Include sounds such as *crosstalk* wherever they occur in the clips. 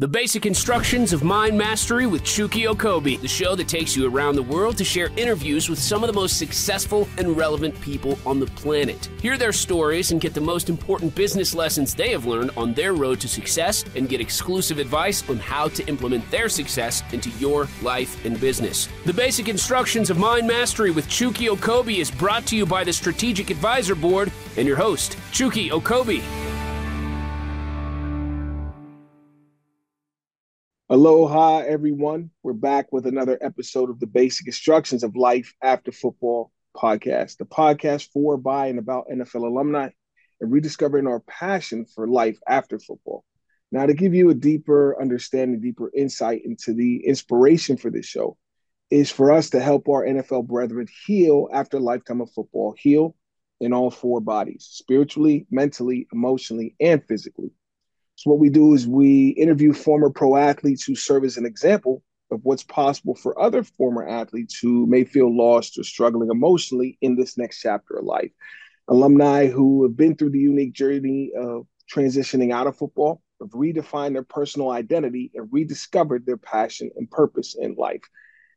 The Basic Instructions of Mind Mastery with Chukky Okobi, the show that takes you around the world to share interviews with some of the most successful and relevant people on the planet. Hear their stories and get the most important business lessons they have learned on their road to success and get exclusive advice on how to implement their success into your life and business. The Basic Instructions of Mind Mastery with Chukky Okobi is brought to you by the Strategic Advisor Board and your host, Chukky Okobi. Aloha, everyone. We're back with another episode of the Basic Instructions of Life After Football podcast, the podcast for, by, and about NFL alumni and rediscovering our passion for life after football. Now, to give you a deeper understanding, deeper insight into the inspiration for this show, is for us to help our NFL brethren heal after a lifetime of football, heal in all four bodies spiritually, mentally, emotionally, and physically. So what we do is we interview former pro athletes who serve as an example of what's possible for other former athletes who may feel lost or struggling emotionally in this next chapter of life. Alumni who have been through the unique journey of transitioning out of football, have redefined their personal identity and rediscovered their passion and purpose in life.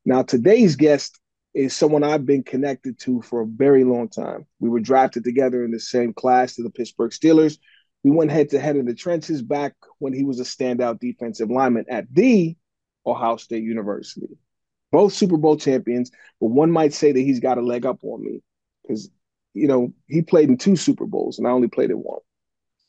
Now, today's guest is someone I've been connected to for a very long time. We were drafted together in the same class to the Pittsburgh Steelers. We went head to head in the trenches back when he was a standout defensive lineman at the Ohio State University. Both Super Bowl champions, but one might say that he's got a leg up on me because, you know, he played in two Super Bowls and I only played in one.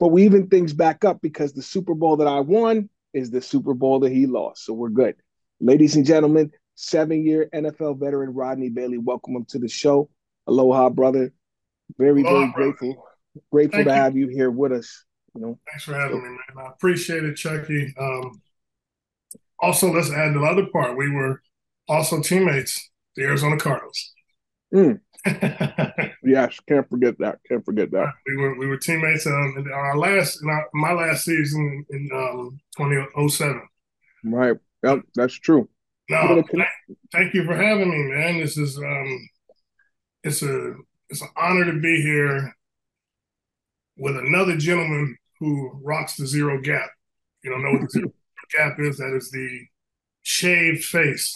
But we even things back up because the Super Bowl that I won is the Super Bowl that he lost. So we're good. Ladies and gentlemen, seven year NFL veteran Rodney Bailey, welcome him to the show. Aloha, brother. Very, Aloha, very brother. grateful grateful Thank to you. have you here with us. You know, thanks for having me, man. I appreciate it, Chukky. Um, also, let's add the other part. We were also teammates, the Arizona Cardinals. Mm. *laughs* yes, can't forget that. Can't forget that. We were we were teammates um, in our last in our, my last season in um, 2007. Right. Yep, that's true. No, thank, thank you for having me, man. This is um, it's a it's an honor to be here with another gentleman who rocks the zero gap. You don't know what the zero *laughs* gap is? That is the shaved face.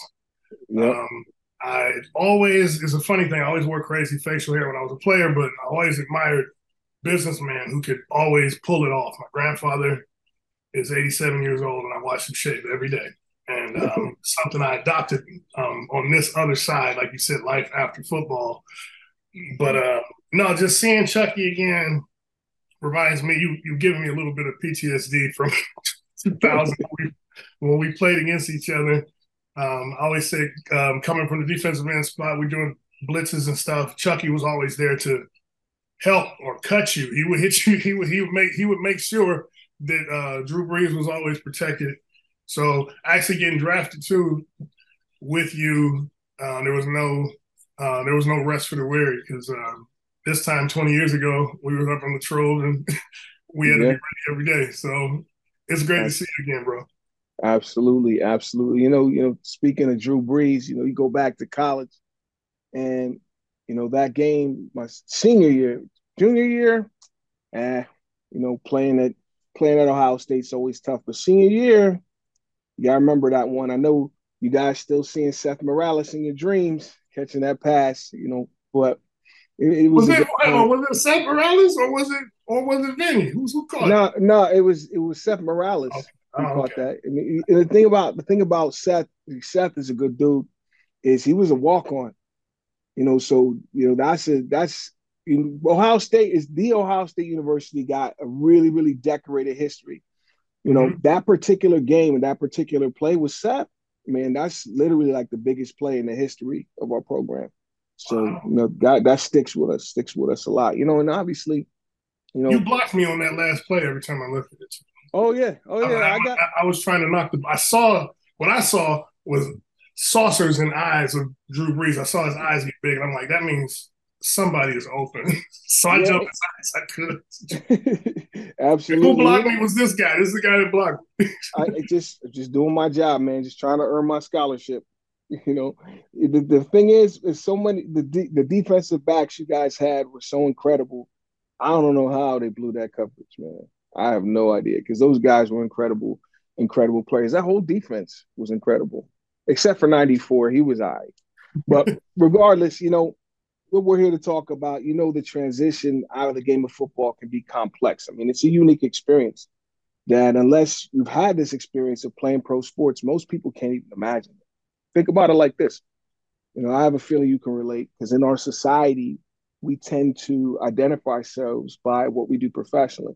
Yep. Um, I always is a funny thing. I always wore crazy facial hair when I was a player, but I always admired businessmen who could always pull it off. My grandfather is 87 years old, and I watch him shave every day. And *laughs* um, something I adopted um, on this other side, like you said, life after football. But uh, no, just seeing Chukky again reminds me you you've given me a little bit of PTSD from *laughs* 2000 when we played against each other. Um, I always say um, coming from the defensive end spot, we're doing blitzes and stuff. Chukky was always there to help or cut you. He would hit you. *laughs* He would he would make he would make sure that uh, Drew Brees was always protected. So actually getting drafted too with you, uh, there was no uh, there was no rest for the weary because um, this time 20 years ago, we were up on the Trove and *laughs* we had yeah. to be ready every day. So it's great to see you again, bro. Absolutely, absolutely. You know, you know, speaking of Drew Brees, you know, you go back to college and you know, that game, my senior year, junior year, eh, you know, playing at playing at Ohio State's always tough. But senior year, you gotta remember that one. I know you guys still seeing Seth Morales in your dreams, catching that pass, you know, but it, it was, was, it, uh, was it Seth Morales or was it or was it Vinny? Who's who caught? No, no, it was it was Seth Morales okay. who oh, caught okay. that. And, and the thing about the thing about Seth, Seth is a good dude, is he was a walk on. You know, so you know that's a that's you know, Ohio State is the Ohio State University got a really really decorated history. You know mm-hmm. that particular game and that particular play was Seth. Man, that's literally like the biggest play in the history of our program. So wow. you know that that sticks with us, sticks with us a lot. You know, and obviously, you know, you blocked me on that last play every time I looked at it. Oh yeah, oh yeah. I, I got. I, I, was trying to knock the. I saw what I saw was saucers and eyes of Drew Brees. I saw his eyes get big, and I'm like, that means somebody is open. *laughs* so I yeah. jumped as high as I could. *laughs* Absolutely. who blocked me was this guy. This is the guy that blocked me. I just just doing my job, man. Just trying to earn my scholarship. *laughs* You know, the, the thing is, is so many the de- the defensive backs you guys had were so incredible. I don't know how they blew that coverage, man. I have no idea because those guys were incredible. incredible players. That whole defense was incredible, except for '94. He was I. But *laughs* regardless, you know, what we're here to talk about, you know, the transition out of the game of football can be complex. I mean, it's a unique experience that unless you've had this experience of playing pro sports, most people can't even imagine. Think about it like this. You know, I have a feeling you can relate because in our society, we tend to identify ourselves by what we do professionally.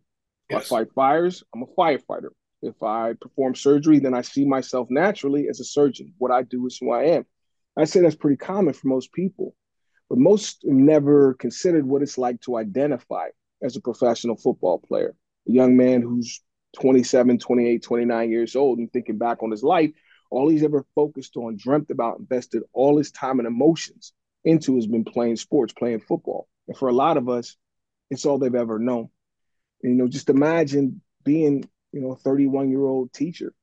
Yes. I fight fires, I'm a firefighter. If I perform surgery, then I see myself naturally as a surgeon. What I do is who I am. I say that's pretty common for most people, but most never considered what it's like to identify as a professional football player. A young man who's 27, 28, 29 years old and thinking back on his life, all he's ever focused on, dreamt about, invested all his time and emotions into has been playing sports, playing football. And for a lot of us, it's all they've ever known. And, you know, just imagine being, you know, a 31 year old teacher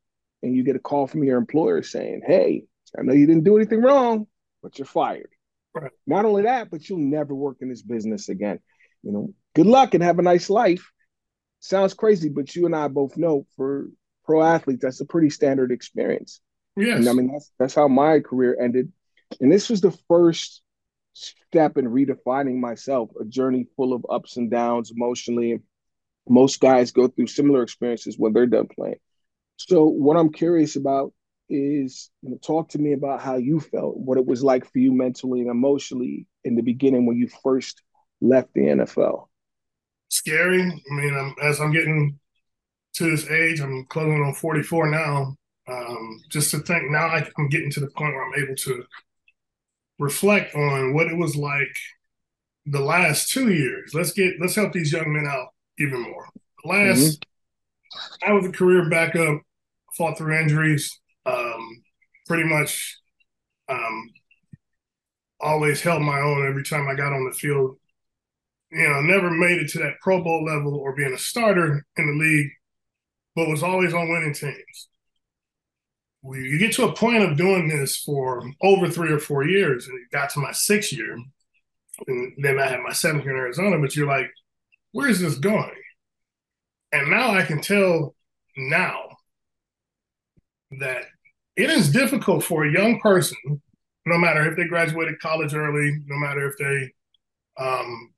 and you get a call from your employer saying, Hey, I know you didn't do anything wrong, but you're fired. Right. Not only that, but you'll never work in this business again. You know, good luck and have a nice life. Sounds crazy, but you and I both know for pro athletes, that's a pretty standard experience. Yes. And I mean, that's that's how my career ended. And this was the first step in redefining myself, a journey full of ups and downs emotionally. Most guys go through similar experiences when they're done playing. So, what I'm curious about is you know, talk to me about how you felt, what it was like for you mentally and emotionally in the beginning when you first left the NFL. Scary. I mean, I'm, as I'm getting to this age, I'm closing on 44 now. Um, just to think now I, I'm getting to the point where I'm able to reflect on what it was like the last two years. Let's get let's help these young men out even more. Last, mm-hmm. I was a career backup, fought through injuries, um, pretty much um, always held my own every time I got on the field. You know, never made it to that Pro Bowl level or being a starter in the league, but was always on winning teams. You get to a point of doing this for over three or four years, and it got to my sixth year, and then I had my seventh year in Arizona. But you're like, where is this going? And now I can tell now that it is difficult for a young person, no matter if they graduated college early, no matter if they, um,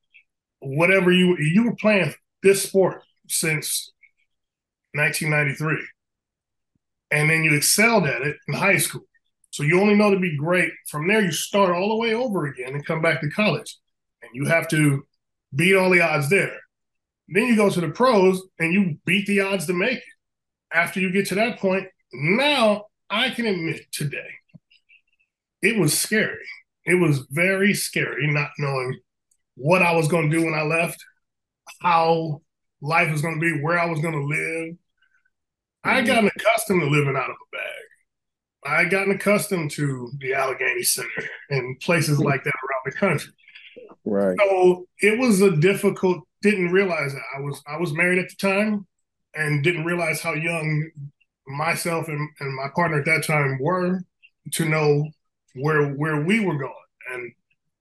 whatever you you were playing this sport since 1993, and then you excelled at it in high school. So you only know to be great. From there, you start all the way over again and come back to college, and you have to beat all the odds there. Then you go to the pros and you beat the odds to make it. After you get to that point, now I can admit today, it was scary. It was very scary not knowing what I was going to do when I left, how life was going to be, where I was going to live. Mm-hmm. I had gotten accustomed to living out of a bag. I had gotten accustomed to the Allegheny Center and places mm-hmm. like that around the country. Right. So it was a difficult. Didn't realize that I was I was married at the time, and didn't realize how young myself and, and my partner at that time were to know where where we were going. And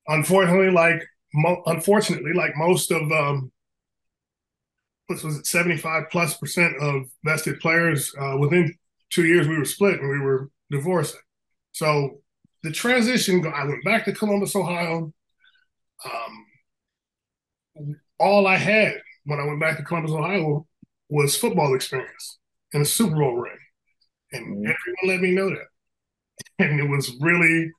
unfortunately, like mo- unfortunately, like most of um, what was it, seventy five plus percent of vested players uh, within two years we were split and we were divorcing. So the transition, I went back to Columbus, Ohio. Um, all I had when I went back to Columbus, Ohio, was football experience in a Super Bowl ring. And mm-hmm. everyone let me know that. And it was really,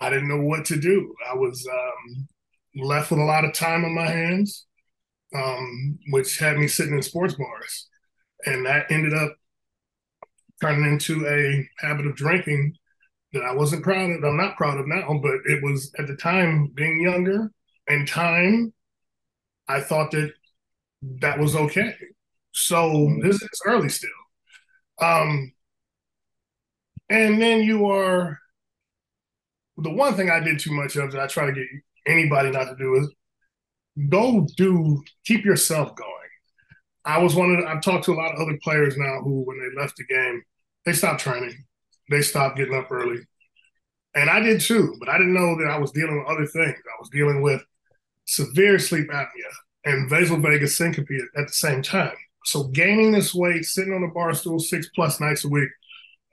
I didn't know what to do. I was um, left with a lot of time on my hands, um, which had me sitting in sports bars. And that ended up turning into a habit of drinking that I wasn't proud of. I'm not proud of now, but it was at the time being younger and time, I thought that that was okay. So mm-hmm. this is early still. Um, and then you are the one thing I did too much of that I try to get anybody not to do is go do keep yourself going. I was one of the, I've talked to a lot of other players now who when they left the game, they stopped training. They stopped getting up early. And I did too, but I didn't know that I was dealing with other things. I was dealing with severe sleep apnea and vasovagal syncope at the same time. so gaining this weight, sitting on a bar stool six plus nights a week,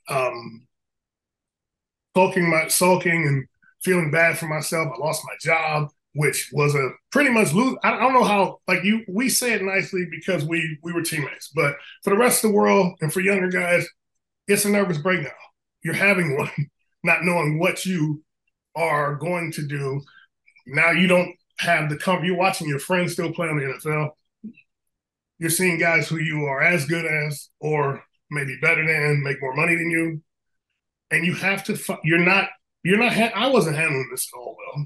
um, sulking my sulking and feeling bad for myself. I lost my job, which was a pretty much lose. I don't know how like you we say it nicely because we we were teammates, but for the rest of the world and for younger guys, it's a nervous breakdown. You're having one, *laughs* not knowing what you are going to do. Now you don't have the comfort. You're watching your friends still play in the NFL. You're seeing guys who you are as good as, or maybe better than, make more money than you, and you have to. You're not. You're not. I wasn't handling this at all well.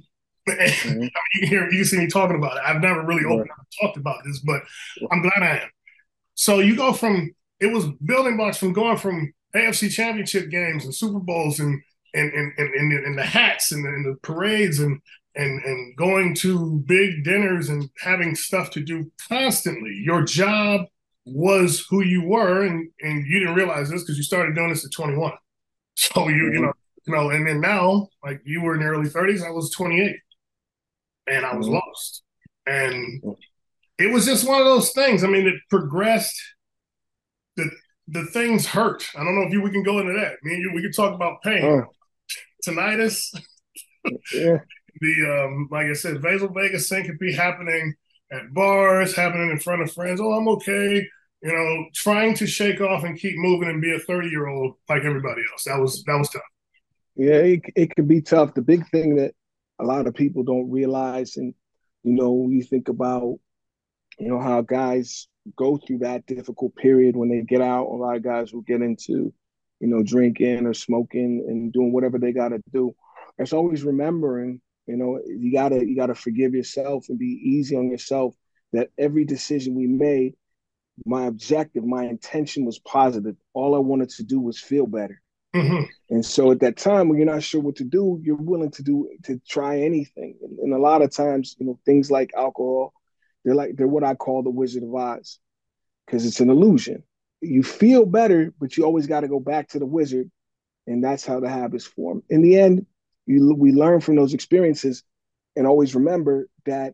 Mm-hmm. *laughs* I mean, you can hear, you can see me talking about it. I've never really opened up talked about this, but I'm glad I am. So you go from it was building blocks from going from AFC Championship games and Super Bowls and and and and, and, and the hats and the, and the parades and and and going to big dinners and having stuff to do constantly. Your job was who you were, and and you didn't realize this because you started doing this at 21. So you mm-hmm. you know you know, and then now like you were in the early 30s, I was 28, and I was mm-hmm. lost, and it was just one of those things. I mean, it progressed. The the things hurt. I don't know if you we can go into that. Me and you we could talk about pain, oh. tinnitus. yeah *laughs* the um, like I said, vasovagal syncope happening at bars, happening in front of friends. Oh, I'm okay. You know, trying to shake off and keep moving and be a 30 year old like everybody else. That was that was tough. Yeah, it it can be tough. The big thing that a lot of people don't realize, and you know, you think about, you know, how guys go through that difficult period when they get out. A lot of guys will get into, you know, drinking or smoking and doing whatever they got to do. It's always remembering you know, you gotta you gotta forgive yourself and be easy on yourself. That every decision we made, my objective, my intention was positive. All I wanted to do was feel better. Mm-hmm. And so at that time when you're not sure what to do, you're willing to do to try anything. And, and, a lot of times, you know, things like alcohol, they're like they're what I call the Wizard of Oz, because it's an illusion. You feel better, but you always got to go back to the wizard, and that's how the habits form. In the end, you, we learn from those experiences and always remember that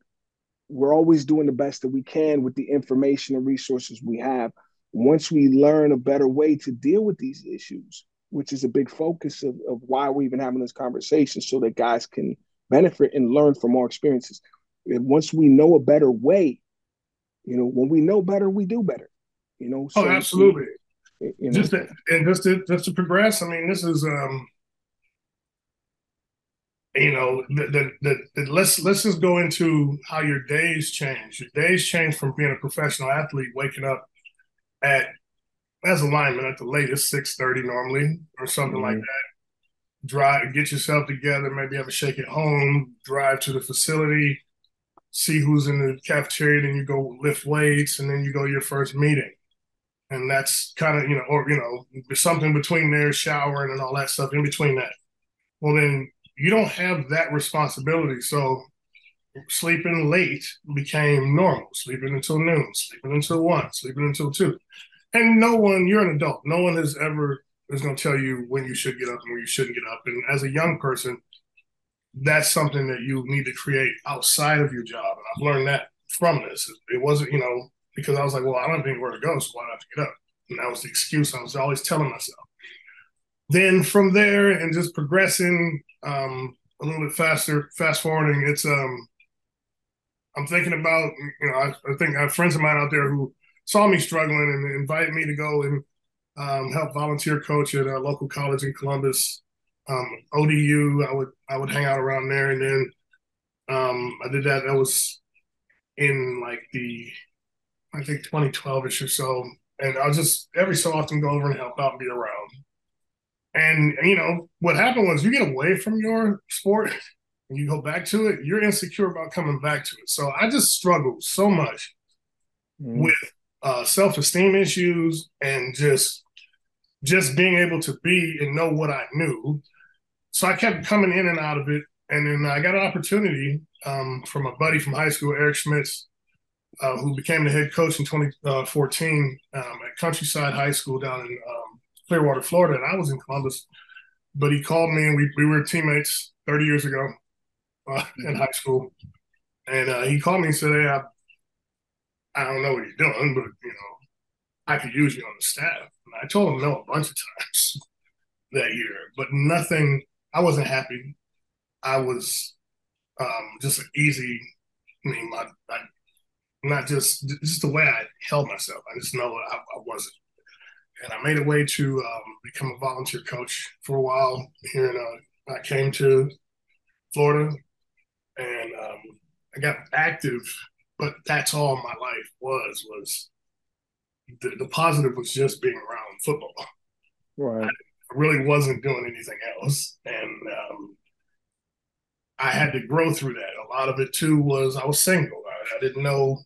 we're always doing the best that we can with the information and resources we have. Once we learn a better way to deal with these issues, which is a big focus of, of why we're even having this conversation, so that guys can benefit and learn from our experiences. And once we know a better way, you know, when we know better, we do better. You know. So, oh, absolutely. You know, just to, and just to just to progress. I mean, this is um you know, the, the, the, let's let's just go into how your days change. Your days change from being a professional athlete, waking up at as a lineman at the latest six thirty normally or something mm-hmm. like that. Drive, get yourself together, maybe have a shake at home. Drive to the facility, see who's in the cafeteria, then you go lift weights, and then you go to your first meeting. And that's kind of you know, or you know, something between there, showering and all that stuff in between that. Well, then you don't have that responsibility. So sleeping late became normal, sleeping until noon, sleeping until one, sleeping until two. And no one, you're an adult, no one has ever is going to tell you when you should get up and when you shouldn't get up. And as a young person, that's something that you need to create outside of your job. And I've learned that from this. It wasn't, you know, because I was like, well, I don't think where to go, so why do I have to get up? And that was the excuse I was always telling myself. Then from there and just progressing um, a little bit faster, fast forwarding, it's um, I'm thinking about you know I, I, think I have friends of mine out there who saw me struggling and invited me to go and um, help volunteer coach at a local college in Columbus. Um, ODU, I would I would hang out around there, and then um, I did that. That was in like the I think 2012ish or so, and I'll just every so often go over and help out and be around. And you know what happened was you get away from your sport *laughs* and you go back to it, you're insecure about coming back to it. So I just struggled so much mm. with uh, self-esteem issues and just just being able to be and know what I knew. So I kept coming in and out of it, and then I got an opportunity um, from a buddy from high school, Eric Schmitz, uh, who became the head coach in 2014 uh, um, at Countryside High School down in um, Clearwater, Florida, and I was in Columbus. But he called me, and we, we were teammates 30 years ago uh, in high school. And uh, he called me and said, "Hey, I, I don't know what you're doing, but you know, I could use you on the staff. And I told him no a bunch of times *laughs* that year, but nothing. I wasn't happy. I was um, just an easy. I mean, my, I, not just just the way I held myself. I just know I, I wasn't. And I made a way to um, become a volunteer coach for a while here in. Uh, I came to Florida, and um, I got active. But that's all my life was was the, the positive was just being around football. Right. I really wasn't doing anything else, and um, I had to grow through that. A lot of it too was I was single. I, I didn't know,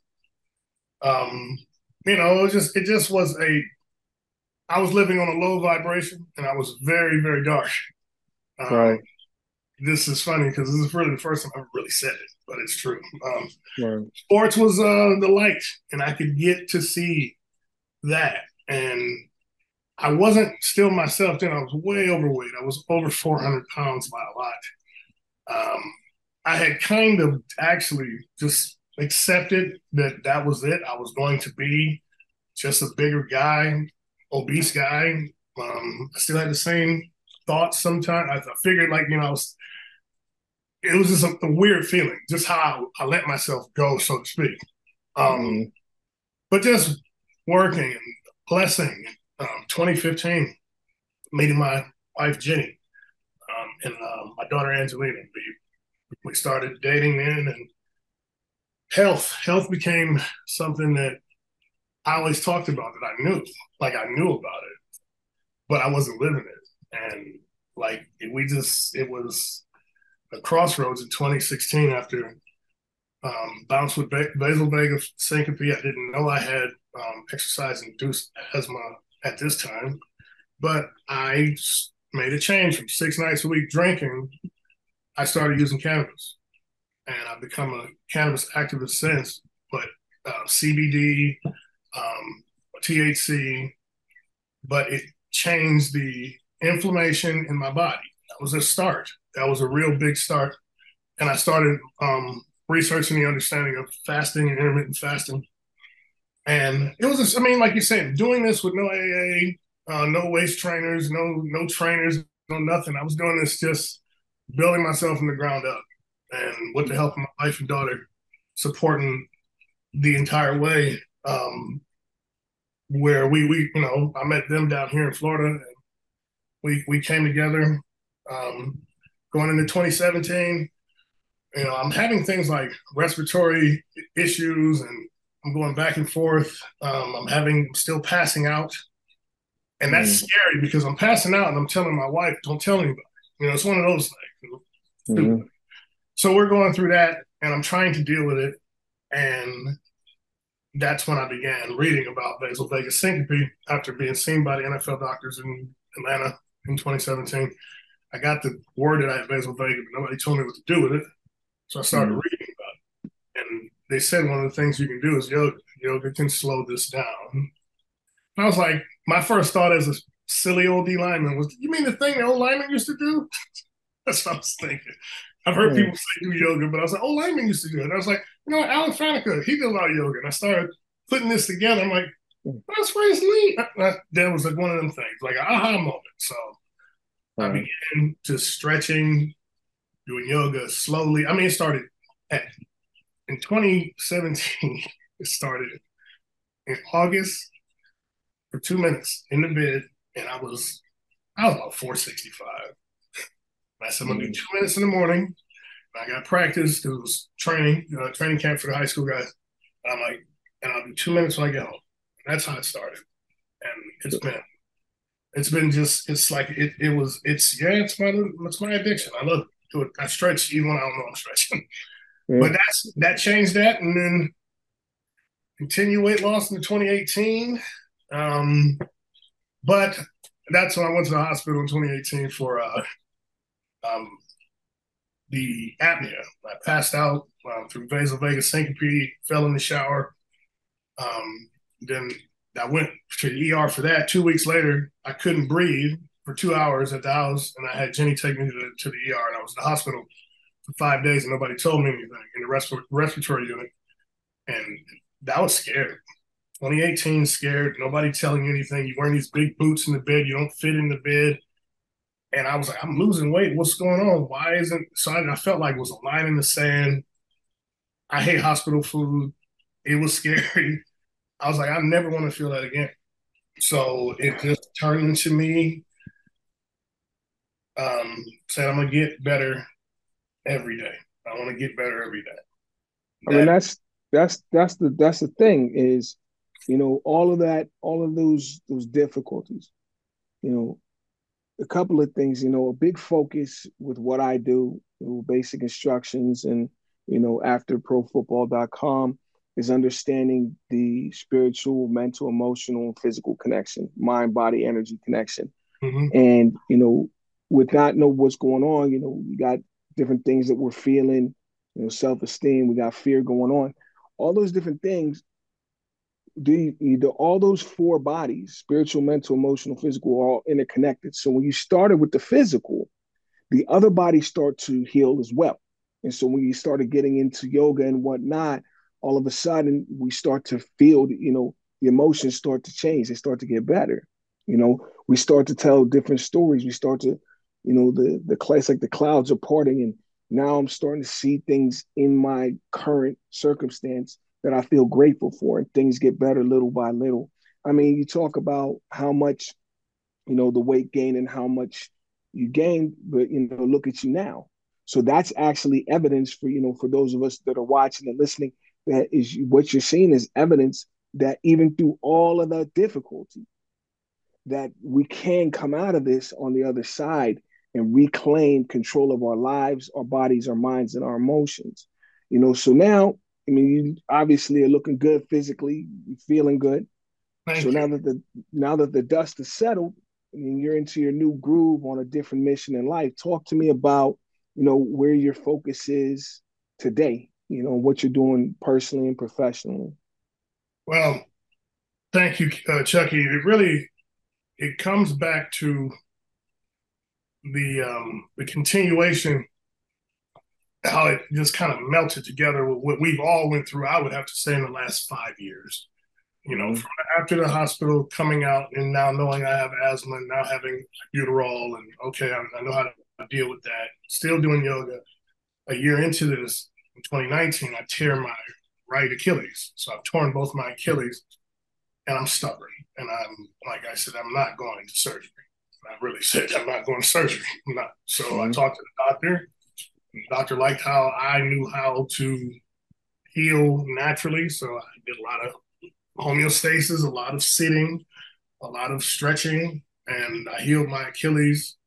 um, you know, it just it just was a. I was living on a low vibration, and I was very very dark. Um, right. This is funny because this is really the first time I've really said it, but it's true. Um, right. Sports was uh, the light, and I could get to see that, and I wasn't still myself then. I was way overweight. I was over 400 pounds by a lot um, I had kind of actually just accepted that that was it. I was going to be just a bigger guy, obese guy. Um, I still had the same thoughts sometimes. I, figured like, you know, I was, it was just a, a weird feeling, just how I, I, let myself go, so to speak. Um, mm-hmm. But just working and blessing, um, 2015, meeting my wife, Jenny and um, my daughter Angelina. We we started dating then, and health health became something that I always talked about that I knew, like I knew about it, but I wasn't living it, and like we just it was a crossroads in 2016 after um, bounced with vasovagal syncope. I didn't know I had um, exercise induced asthma at this time, but I made a change from six nights a week drinking. I started using cannabis, and I've become a cannabis activist since. But uh, CBD, um, THC, but it changed the inflammation in my body. That was a start. That was a real big start, and I started um, researching the understanding of fasting and intermittent fasting. And it was—I mean, like you said, doing this with no AA, uh, no waist trainers, no no trainers, no nothing. I was doing this just building myself from the ground up, and with the help of my wife and daughter, supporting the entire way. Um, where we we you know I met them down here in Florida, we we came together. Um, going into 2017, you know I'm having things like respiratory issues, and I'm going back and forth. Um, I'm having still passing out and that's mm scary because I'm passing out and I'm telling my wife, don't tell anybody. You know, it's one of those things. Mm-hmm. So we're going through that and I'm trying to deal with it. And that's when I began reading about basal vasovagal syncope after being seen by the NFL doctors in Atlanta in 2017. I got the word that I had basal vasovagal, but nobody told me what to do with it. So I started mm reading about it. And they said one of the things you can do is yoga. Yoga can slow this down. And I was like, my first thought as a silly old D lineman was, you mean the thing the old lineman used to do? *laughs* That's what I was thinking. I've heard people say do yoga, but I was like, oh, lineman used to do it. And I was like, you know, Alan Faneca, he did a lot of yoga. And I started putting this together. I'm like, that's pretty neat. That was like one of them things, like an aha moment. So. I began just stretching, doing yoga slowly. I mean, it started at, in 2017. *laughs* It started in August for two minutes in the bed, and I was I was about 465. I said, I'm gonna do two minutes in the morning. I got practice it was training, uh, training camp for the high school guys. And I'm like, and I'll do two minutes when I get home. And that's how it started. And it's been, it's been just, it's like it, it was, it's yeah, it's my, it's my addiction. I love it. I stretch even when I don't know I'm stretching. Yeah. But that's that changed that, and then continue weight loss in 2018. Um, but that's when I went to the hospital in 2018 for uh, um, the apnea. I passed out um, through vasovagal syncope, fell in the shower. Um, then I went to the ER for that. Two weeks later, I couldn't breathe for two hours at the house, and I had Jenny take me to the, to the ER, and I was in the hospital for five days, and nobody told me anything in the resp- respiratory unit, and that was scary 2018, scared, nobody telling you anything. You wearing these big boots in the bed, you don't fit in the bed. And I was like, I'm losing weight. What's going on? Why isn't so I, I felt like it was a line in the sand. I hate hospital food. It was *laughs* scary. I was like, I never want to feel that again. So it just turned into me um, saying I'm gonna get better every day. I want to get better every day. That, I mean, that's that's that's the that's the thing is, you know, all of that, all of those those difficulties, you know, a couple of things, you know, a big focus with what I do, you know, basic instructions and you know, after profootball.com is understanding the spiritual, mental, emotional, and physical connection, mind, body, energy connection. Mm-hmm. And, you know, with not know what's going on, you know, we got different things that we're feeling, you know, self-esteem, we got fear going on. All those different things, do either all those four bodies, spiritual, mental, emotional, physical, all interconnected. So when you started with the physical, the other bodies start to heal as well. And so when you started getting into yoga and whatnot, all of a sudden we start to feel, you know, the emotions start to change. They start to get better. You know, we start to tell different stories. We start to, you know, the the class like the clouds are parting, and now I'm starting to see things in my current circumstance that I feel grateful for, and things get better little by little. I mean, you talk about how much, you know, the weight gain and how much you gained, but you know, look at you now. So that's actually evidence for you know for those of us that are watching and listening. That is what you're seeing is evidence that even through all of that difficulty, that we can come out of this on the other side and reclaim control of our lives, our bodies, our minds, and our emotions. You know, so now, I mean, you obviously are looking good physically, feeling good. Thank so you. now that the now that the dust is settled, I mean, you're into your new groove on a different mission in life. Talk to me about you know where your focus is today you know what you're doing personally and professionally well thank you uh, chukky it really it comes back to the um the continuation how it just kind of melted together with what we've all went through i would have to say in the last five years you know mm-hmm. after the hospital coming out and now knowing i have asthma and now having albuterol and okay I, I know how to deal with that. Still doing yoga. A year into this, in 2019, I tear my right Achilles. So I've torn both my Achilles, and I'm stubborn. And I'm like I said, I'm not going to surgery. I really said I'm not going to surgery. I'm not. So mm-hmm. I talked to the doctor. The doctor liked how I knew how to heal naturally. So I did a lot of homeostasis, a lot of sitting, a lot of stretching, and I healed my Achilles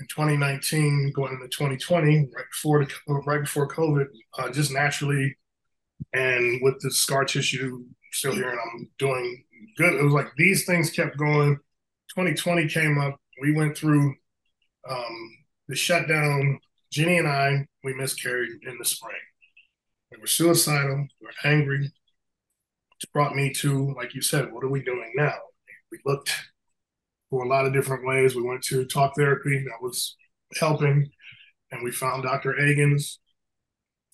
in 2019 going into 2020 right before the, right before covid uh, just naturally and with the scar tissue still here and i'm doing good it was like these things kept going. 2020 came up we went through um, the shutdown. Jenny and i we miscarried in the spring. We were suicidal we were angry. Which brought me to like you said what are we doing now? We looked for a lot of different ways. We went to talk therapy that was helping, and we found Dr. Agins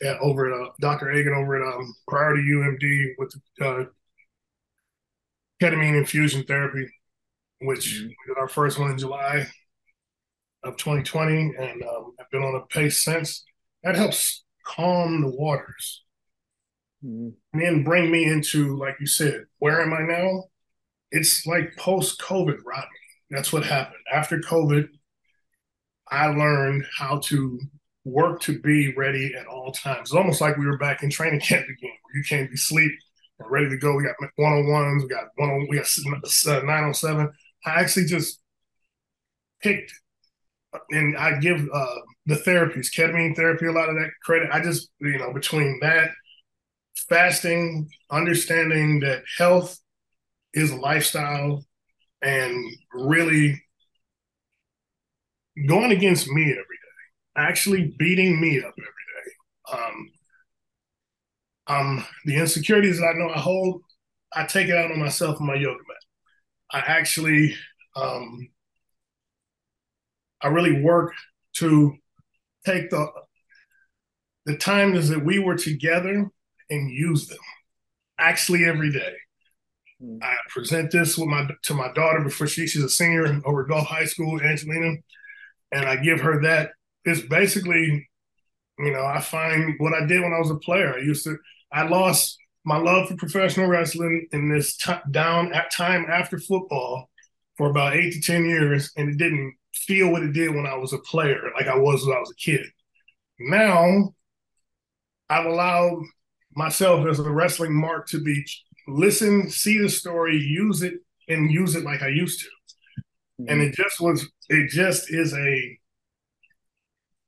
at, over at uh, Dr. Agan over at um, Priority UMD with uh, ketamine infusion therapy, which mm-hmm. we did our first one in July of 2020, and um, I've been on a pace since. That helps calm the waters. Mm-hmm. And then bring me into, like you said, where am I now? It's like post COVID, Rodney. That's what happened. After COVID, I learned how to work to be ready at all times. It's almost like we were back in training camp again, where you can't be sleep and ready to go. We got one on ones, we got one on, we got uh, nine on seven. I actually just picked, and I give uh, the therapies, ketamine therapy, a lot of that credit. I just, you know, between that, fasting, understanding that health is a lifestyle and really going against me every day, actually beating me up every day. Um, um, the insecurities that I know I hold, I take it out on myself in my yoga mat. I actually, um, I really work to take the the times that we were together and use them actually every day. I present this with my to my daughter before she she's a senior over at Gulf High School, Angelina, and I give her that. It's basically, you know, I find what I did when I was a player. I used to, I lost my love for professional wrestling in this t- down at time after football for about eight to ten years, and it didn't feel what it did when I was a player, like I was when I was a kid. Now, I've allowed myself as a wrestling mark to be listen, see the story, use it, and use it like I used to. Mm-hmm. And it just was, it just is a,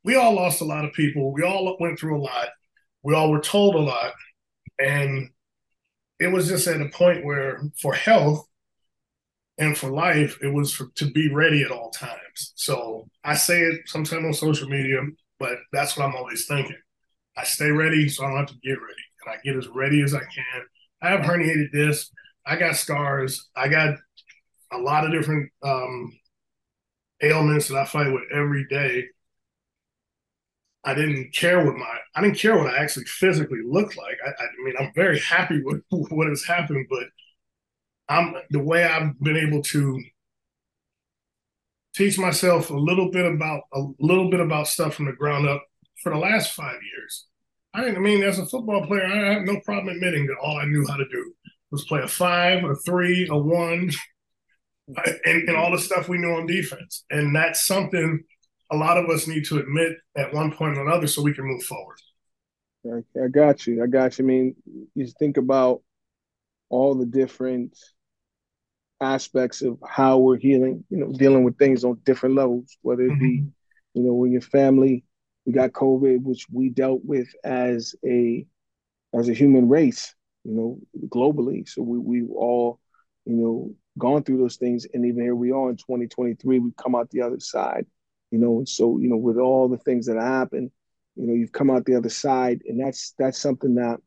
we all lost a lot of people. We all went through a lot. We all were told a lot. And it was just at a point where, for health and for life, it was for, to be ready at all times. So I say it sometimes on social media, but that's what I'm always thinking. I stay ready so I don't have to get ready. And I get as ready as I can I have herniated disc. I got scars. I got a lot of different um, ailments that I fight with every day. I didn't care what my I didn't care what I actually physically looked like. I, I mean, I'm very happy with *laughs* what has happened, but I'm the way I've been able to teach myself a little bit about a little bit about stuff from the ground up for the last five years. I, I mean, as a football player, I have no problem admitting that all I knew how to do was play a five, a three, a one, *laughs* and, and all the stuff we knew on defense. And that's something a lot of us need to admit at one point or another so we can move forward. I, I got you. I got you. I mean, you think about all the different aspects of how we're healing, you know, dealing with things on different levels, whether it be, mm-hmm. you know, when your family we got COVID, which we dealt with as a as a human race, you know, globally. So we we all, you know, gone through those things, and even here we are in 2023. We've come out the other side, you know. And so you know, with all the things that happen, you know, you've come out the other side, and that's that's something that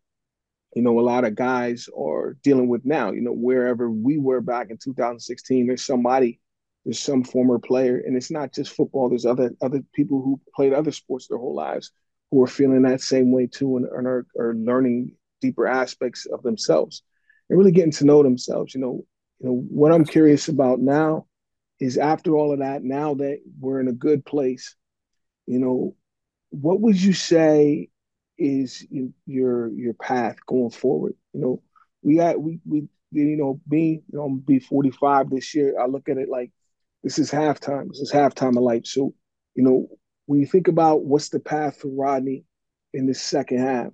you know a lot of guys are dealing with now. You know, wherever we were back in 2016, there's somebody there's some former player, and it's not just football. There's other other people who played other sports their whole lives who are feeling that same way too, and, and are, are learning deeper aspects of themselves and really getting to know themselves. You know, you know what I'm curious about now is after all of that, now that we're in a good place, you know, what would you say is your your path going forward? You know, we got we we you know me, you know, I'm be 45 this year. I look at it like this is halftime. This is halftime of life. So, you know, when you think about what's the path for Rodney in this second half,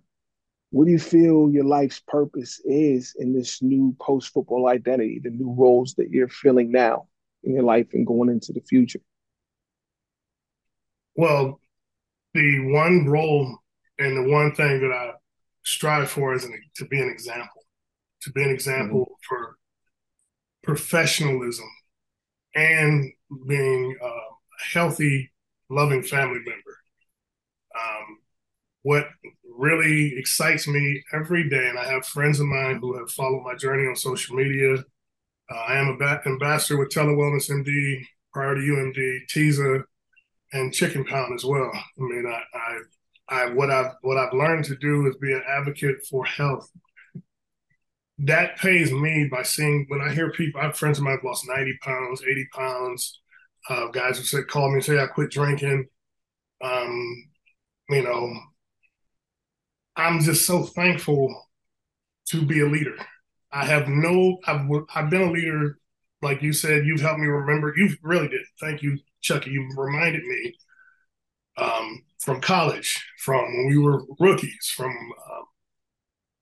what do you feel your life's purpose is in this new post football identity, the new roles that you're filling now in your life and going into the future? Well, the one role and the one thing that I strive for is an, to be an example, to be an example mm-hmm. for professionalism and being a healthy, loving family member. Um, what really excites me every day, and I have friends of mine who have followed my journey on social media. Uh, I am a ambassador with Telewellness MD, prior to UMD, Teza, and Chicken Pound as well. I mean, I, I, I, what I've what I've learned to do is be an advocate for health that pays me by seeing when I hear people, I have friends of mine who've lost 90 pounds, 80 pounds, uh, guys who said, call me and say, I quit drinking. Um, you know, I'm just so thankful to be a leader. I have no, I've, I've been a leader, like you said, you've helped me remember. You really did. Thank you, Chukky. You reminded me um, from college, from when we were rookies, from uh,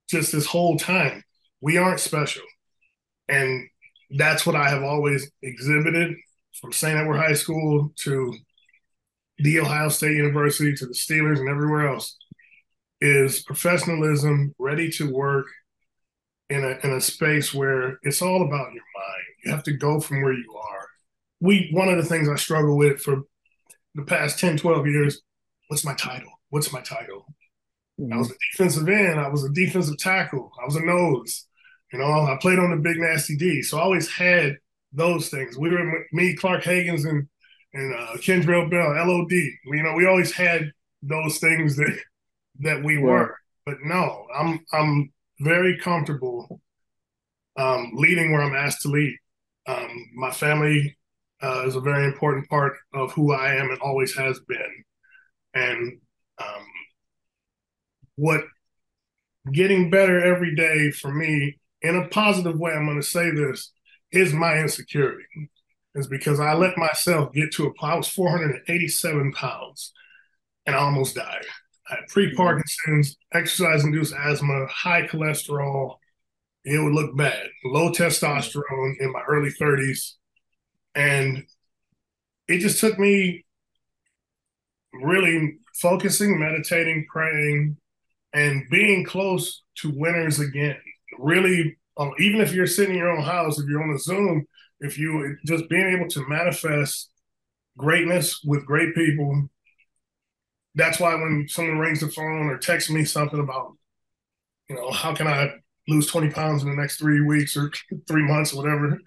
just this whole time we aren't special. And that's what I have always exhibited from St. Edward High School to the Ohio State University to the Steelers and everywhere else is professionalism, ready to work in a in a space where it's all about your mind. You have to go from where you are. We one of the things I struggle with for the past 10, 12 years, what's my title? What's my title? Mm-hmm. I was a defensive end, I was a defensive tackle, I was a nose. You know, I played on the big nasty D, so I always had those things. We were me, Clark Haggans, and and uh, Kendrell Bell, LOD. You know, we always had those things that that we were. But no, I'm I'm very comfortable um, leading where I'm asked to lead. Um, my family uh, is a very important part of who I am and always has been. And um, what getting better every day for me in a positive way, I'm going to say this, is my insecurity. Is because I let myself get to a, I was 487 pounds and I almost died. I had pre Parkinson's, exercise induced asthma, high cholesterol. It would look bad. Low testosterone in my early 30s. And it just took me really focusing, meditating, praying, and being close to winners again. Really, um, even if you're sitting in your own house, if you're on a Zoom, if you just being able to manifest greatness with great people that's why when someone rings the phone or texts me something about, you know, how can I lose 20 pounds in the next three weeks or *laughs* three months or whatever,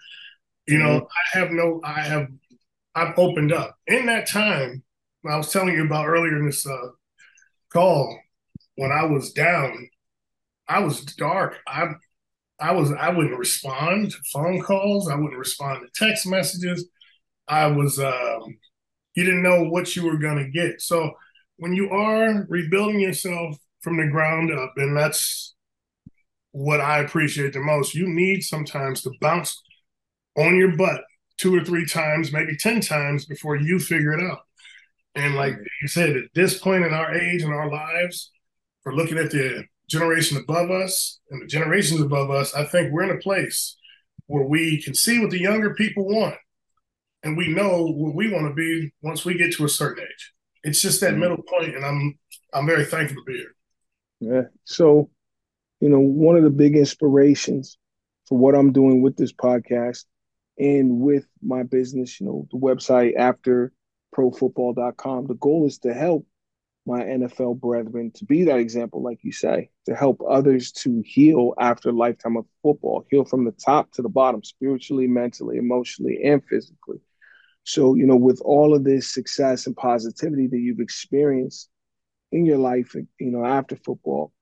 you know, mm-hmm. I have no, I have, I've opened up. In that time, I was telling you about earlier in this uh, call, when I was down, I was dark. I, I was, I wouldn't respond to phone calls. I wouldn't respond to text messages. I was, um, you didn't know what you were going to get. So when you are rebuilding yourself from the ground up, and that's what I appreciate the most, you need sometimes to bounce on your butt two or three times, maybe 10 times before you figure it out. And like you said, at this point in our age and our lives, we're looking at the generation above us and the generations above us, I think we're in a place where we can see what the younger people want. And we know what we want to be once we get to a certain age it's just that mm-hmm. middle point, and I'm I'm very thankful to be here. Yeah. So, you know, one of the big inspirations for what I'm doing with this podcast and with my business, you know, the website after profootball.com, the goal is to help my NFL brethren to be that example, like you say, to help others to heal after a lifetime of football, heal from the top to the bottom, spiritually, mentally, emotionally, and physically. So, you know, with all of this success and positivity that you've experienced in your life, you know, after football,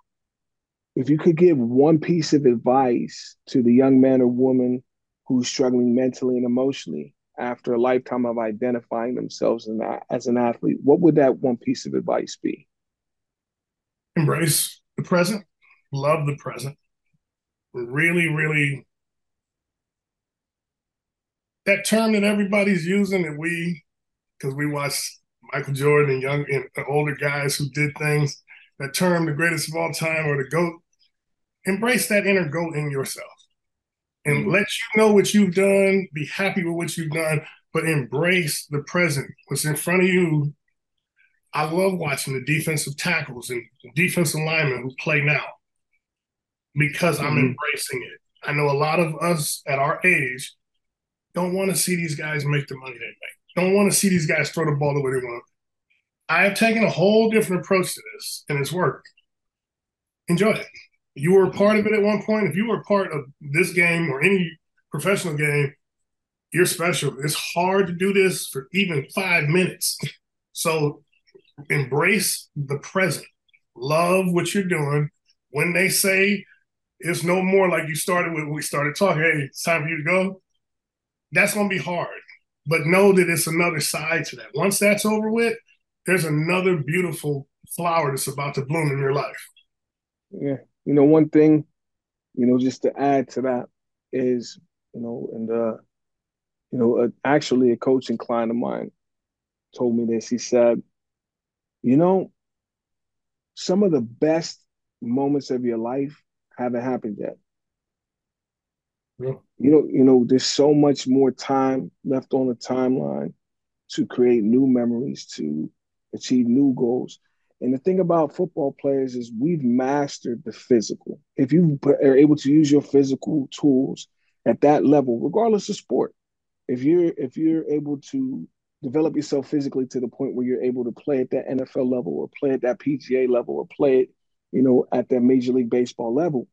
if you could give one piece of advice to the young man or woman who's struggling mentally and emotionally after a lifetime of identifying themselves as an athlete, what would that one piece of advice be? Embrace the present, love the present, really, really that term that everybody's using that we because we watch Michael Jordan and young and older guys who did things. That term, the greatest of all time, or the goat. Embrace that inner goat in yourself, and mm-hmm. let you know what you've done. Be happy with what you've done, but embrace the present. What's in front of you. I love watching the defensive tackles and defensive linemen who play now because mm-hmm. I'm embracing it. I know a lot of us at our age don't want to see these guys make the money they make. Don't want to see these guys throw the ball the way they want. I have taken a whole different approach to this, and it's worked. Enjoy it. You were a part of it at one point. If you were a part of this game or any professional game, you're special. It's hard to do this for even five minutes. *laughs* So embrace the present. Love what you're doing. When they say it's no more like you started with when we started talking, hey, it's time for you to go that's going to be hard. But know that it's another side to that. Once that's over with, there's another beautiful flower that's about to bloom in your life. Yeah. You know, one thing, you know, just to add to that is, you know, and, uh, you know, uh, actually a coaching client of mine told me this. He said, you know, some of the best moments of your life haven't happened yet. Yeah. You know, you know, there's so much more time left on the timeline to create new memories, to achieve new goals. And the thing about football players is we've mastered the physical. If you are able to use your physical tools at that level, regardless of sport, if you're if you're able to develop yourself physically to the point where you're able to play at that NFL level or play at that PGA level or play it, you know, at that Major League Baseball level,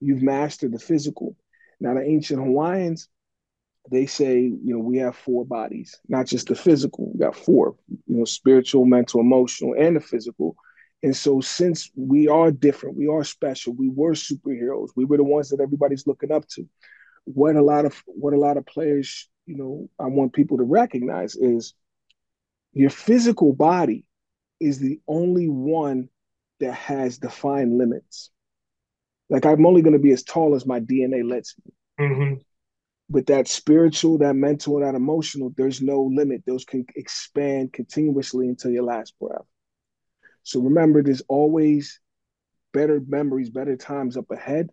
you've mastered the physical. Now, the ancient Hawaiians, they say, you know, we have four bodies, not just the physical. We got four, you know, spiritual, mental, emotional, and the physical. And so since we are different, we are special, we were superheroes, we were the ones that everybody's looking up to. What a lot of what a lot of players, you know, I want people to recognize is your physical body is the only one that has defined limits. Like I'm only going to be as tall as my DNA lets me. Mm-hmm. But that spiritual, that mental, and that emotional, there's no limit. Those can expand continuously until your last breath. So remember, there's always better memories, better times up ahead,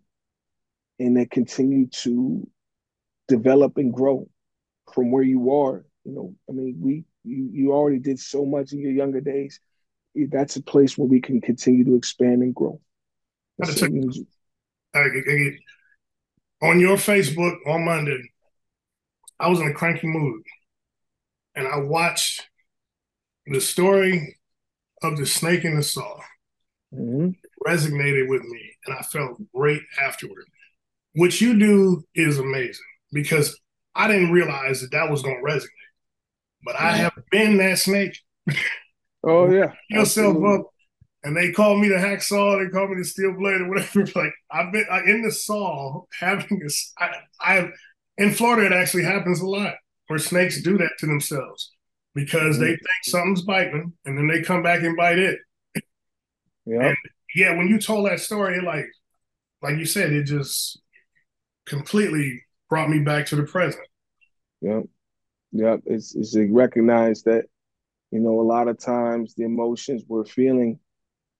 and that continue to develop and grow from where you are. You know, I mean, we you you already did so much in your younger days. That's a place where we can continue to expand and grow. So, on your Facebook on Monday, I was in a cranky mood, and I watched the story of the snake in the saw. Mm-hmm. Resonated with me, and I felt great afterward. What you do is amazing because I didn't realize that that was going to resonate, but I have been that snake. Oh yeah, yourself Absolutely. up and they call me the hacksaw, they call me the steel blade or whatever. *laughs* Like I've been I, in the saw having this. I, I in Florida it actually happens a lot where snakes do that to themselves because they mm-hmm. think something's biting and then they come back and bite it. Yeah, yeah. When you told that story, it like like you said, it just completely brought me back to the present. Yep, yep. It's it's recognize that you know a lot of times the emotions we're feeling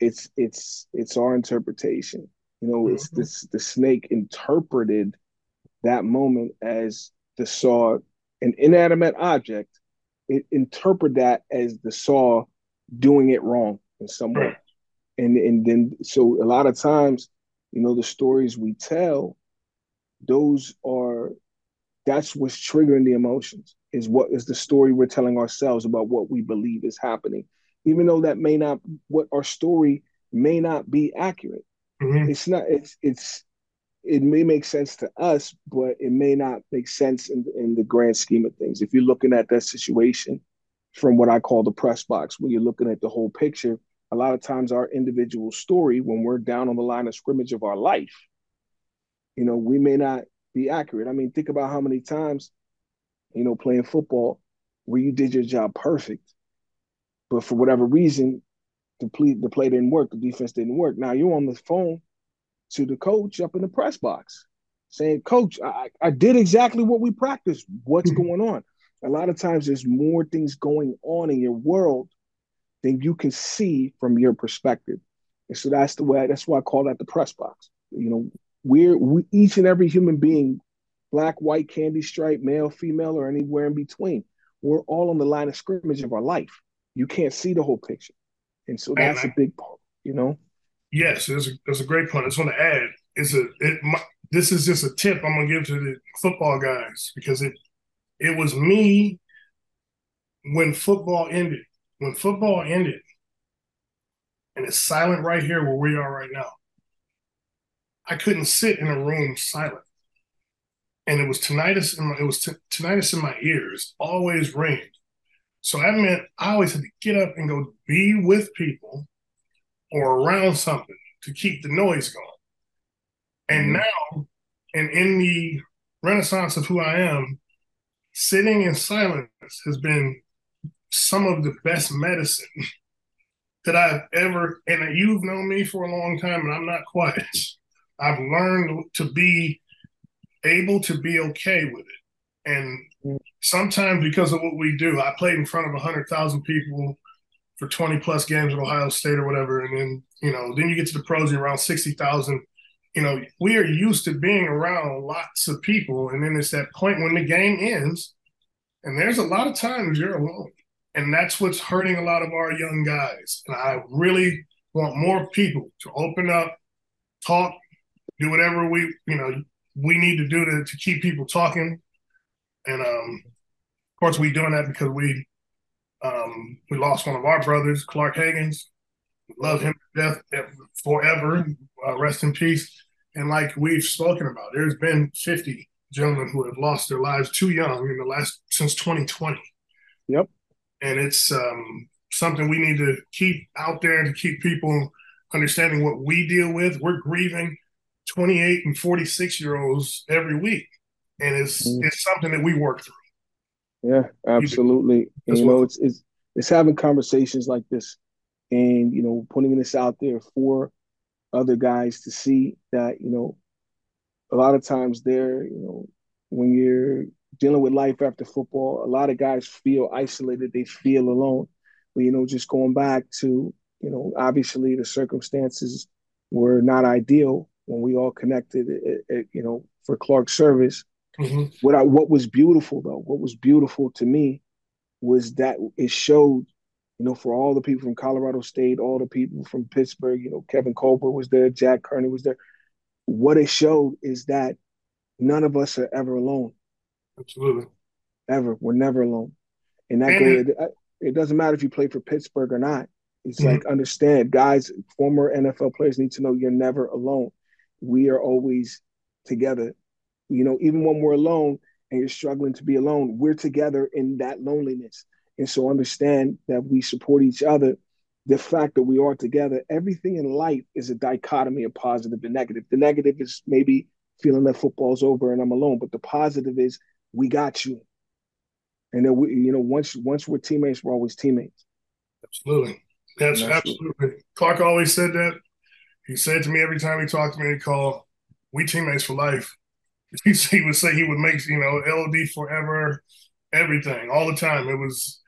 it's it's it's our interpretation. You know, mm-hmm. it's this the snake interpreted that moment as the saw, an inanimate object. It interpret that as the saw doing it wrong in some way. And and then so a lot of times, you know, the stories we tell, those are that's what's triggering the emotions is what is the story we're telling ourselves about what we believe is happening even though that may not what our story may not be accurate. Mm-hmm. It's not. It's it's it may make sense to us, but it may not make sense in in the grand scheme of things. If you're looking at that situation from what I call the press box, when you're looking at the whole picture, a lot of times our individual story, when we're down on the line of scrimmage of our life, you know, we may not be accurate. I mean, think about how many times, you know, playing football where you did your job perfect but for whatever reason, the play, the play didn't work, the defense didn't work. Now you're on the phone to the coach up in the press box saying, Coach, I, I did exactly what we practiced. What's mm-hmm. going on? A lot of times there's more things going on in your world than you can see from your perspective. And so that's the way, that's why I call that the press box. You know, we're we, each and every human being, black, white, candy stripe, male, female, or anywhere in between, we're all on the line of scrimmage of our life you can't see the whole picture. And so that's a big part, you know? Yes, that's a, there's a great point. I just want to add, it's a, it, my, this is just a tip I'm going to give to the football guys because it, it was me when football ended. When football ended, and it's silent right here where we are right now. I couldn't sit in a room silent, and it was tinnitus. In my, it was t- tinnitus in my ears, always ringing. So that meant I always had to get up and go be with people or around something to keep the noise going. And mm-hmm. now, and in the renaissance of who I am, sitting in silence has been some of the best medicine *laughs* that I've ever, and you've known me for a long time, and I'm not quiet. *laughs* I've learned to be able to be okay with it. And mm. sometimes because of what we do, I played in front of 100,000 people for 20 plus games at Ohio State or whatever. And then, you know, then you get to the pros, you're around 60,000. You know, we are used to being around lots of people. And then it's that point when the game ends, and there's a lot of times you're alone. And that's what's hurting a lot of our young guys. And I really want more people to open up, talk, do whatever we, you know, we need to do to, to keep people talking and um, of course, we doing that because we um, we lost one of our brothers, Clark Haggans. Love him to death forever. Uh, rest in peace. And like we've spoken about, there's been 50 gentlemen who have lost their lives too young in the last since 2020. Yep. And it's um, something we need to keep out there to keep people understanding what we deal with. We're grieving 28 and 46 year olds every week, and it's mm. it's something that we work through. Yeah, absolutely. And, you know, it's it's it's having conversations like this, and you know, putting this out there for other guys to see that you know, a lot of times they're you know, when you're dealing with life after football, a lot of guys feel isolated. They feel alone. But you know, just going back to you know, obviously the circumstances were not ideal when we all connected, at, at, you know, for Clark service. Mm-hmm. What I, what was beautiful though, what was beautiful to me was that it showed, you know, for all the people from Colorado State, all the people from Pittsburgh, you know, Kevin Colbert was there, Jack Kearney was there. What it showed is that none of us are ever alone. Absolutely. Ever. We're never alone. And that and goes, it, it doesn't matter if you play for Pittsburgh or not. It's mm-hmm. like understand, guys, former NFL players need to know you're never alone. We are always together. You know, even when we're alone and you're struggling to be alone, we're together in that loneliness. And so understand that we support each other. The fact that we are together, everything in life is a dichotomy of positive and negative. The negative is maybe feeling that football's over and I'm alone, but the positive is we got you. And then we, you know, once once we're teammates, we're always teammates. Absolutely. That's absolutely. Clark always said that. He said to me every time he talked to me, he called, "We teammates for life." *laughs* He, he would say he would make you know LOD forever, everything all the time. It was,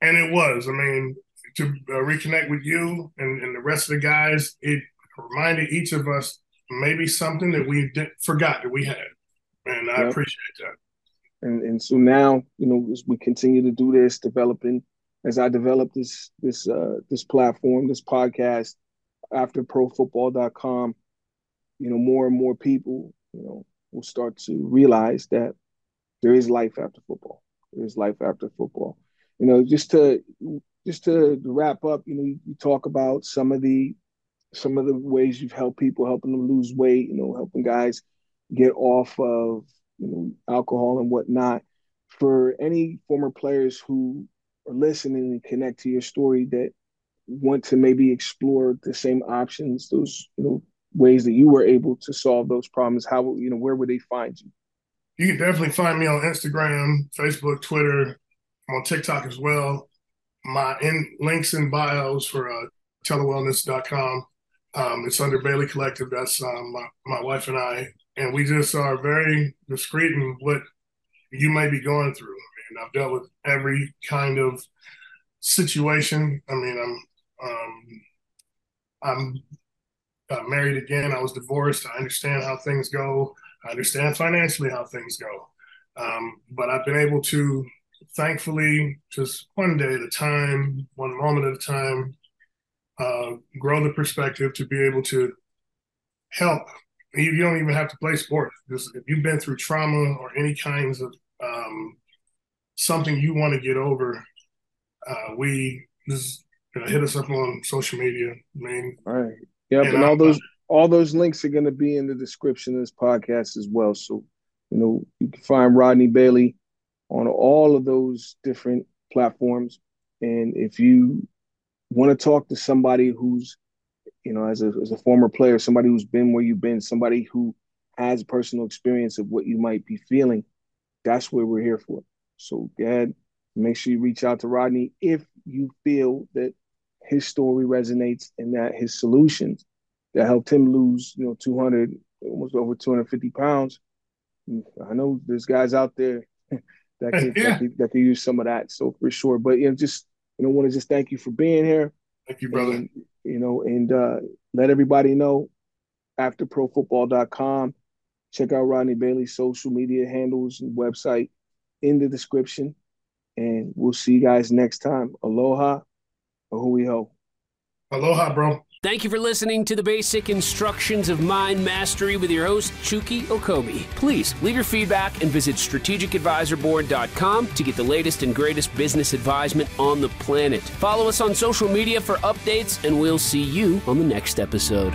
and it was. I mean, to uh, reconnect with you and, and the rest of the guys, it reminded each of us maybe something that we did, forgot that we had, and I yep. appreciate that. And and so now you know as we continue to do this, developing as I develop this this uh, this platform, this podcast after profootball.com, you know, more and more people, you know, will start to realize that there is life after football. There is life after football. You know, just to just to wrap up, you know, you, talk about some of the some of the ways you've helped people, helping them lose weight, you know, helping guys get off of you know alcohol and whatnot. For any former players who are listening and connect to your story that want to maybe explore the same options, those you know ways that you were able to solve those problems, how you know where would they find you? You can definitely find me on Instagram, Facebook, Twitter, I'm on TikTok as well. My in, links and bios for uh, telewellness.com. Um, it's under Bailey Collective. That's um, my, my wife and I. And we just are very discreet in what you may be going through and I've dealt with every kind of situation. I mean, I'm um, I'm uh, married again. I was divorced. I understand how things go. I understand financially how things go. Um, but I've been able to, thankfully, just one day at a time, one moment at a time, uh, grow the perspective to be able to help. You, you don't even have to play sports. Just if you've been through trauma or any kinds of um, something you want to get over, uh, we just you know, hit us up on social media. I mean, yep, and, and all those all those links are going to be in the description of this podcast as well. So you know you can find Rodney Bailey on all of those different platforms, and if you want to talk to somebody who's you know as a as a former player, somebody who's been where you've been, somebody who has personal experience of what you might be feeling, that's what we're here for. So ahead, make sure you reach out to Rodney if you feel that his story resonates and that his solutions that helped him lose, you know, 200, almost over 250 pounds. I know there's guys out there *laughs* that can, yeah. that, can that can use some of that. So for sure, but you know, just you know, want to just thank you for being here. Thank you, brother. And, you know, and uh, let everybody know after profootball.com. Check out Rodney Bailey's social media handles and website in the description. And we'll see you guys next time. Aloha. A hui hou. Aloha, bro. Thank you for listening to the basic instructions of mind mastery with your host, Chukky Okobi. Please leave your feedback and visit strategicadvisorboard.com to get the latest and greatest business advisement on the planet. Follow us on social media for updates, and we'll see you on the next episode.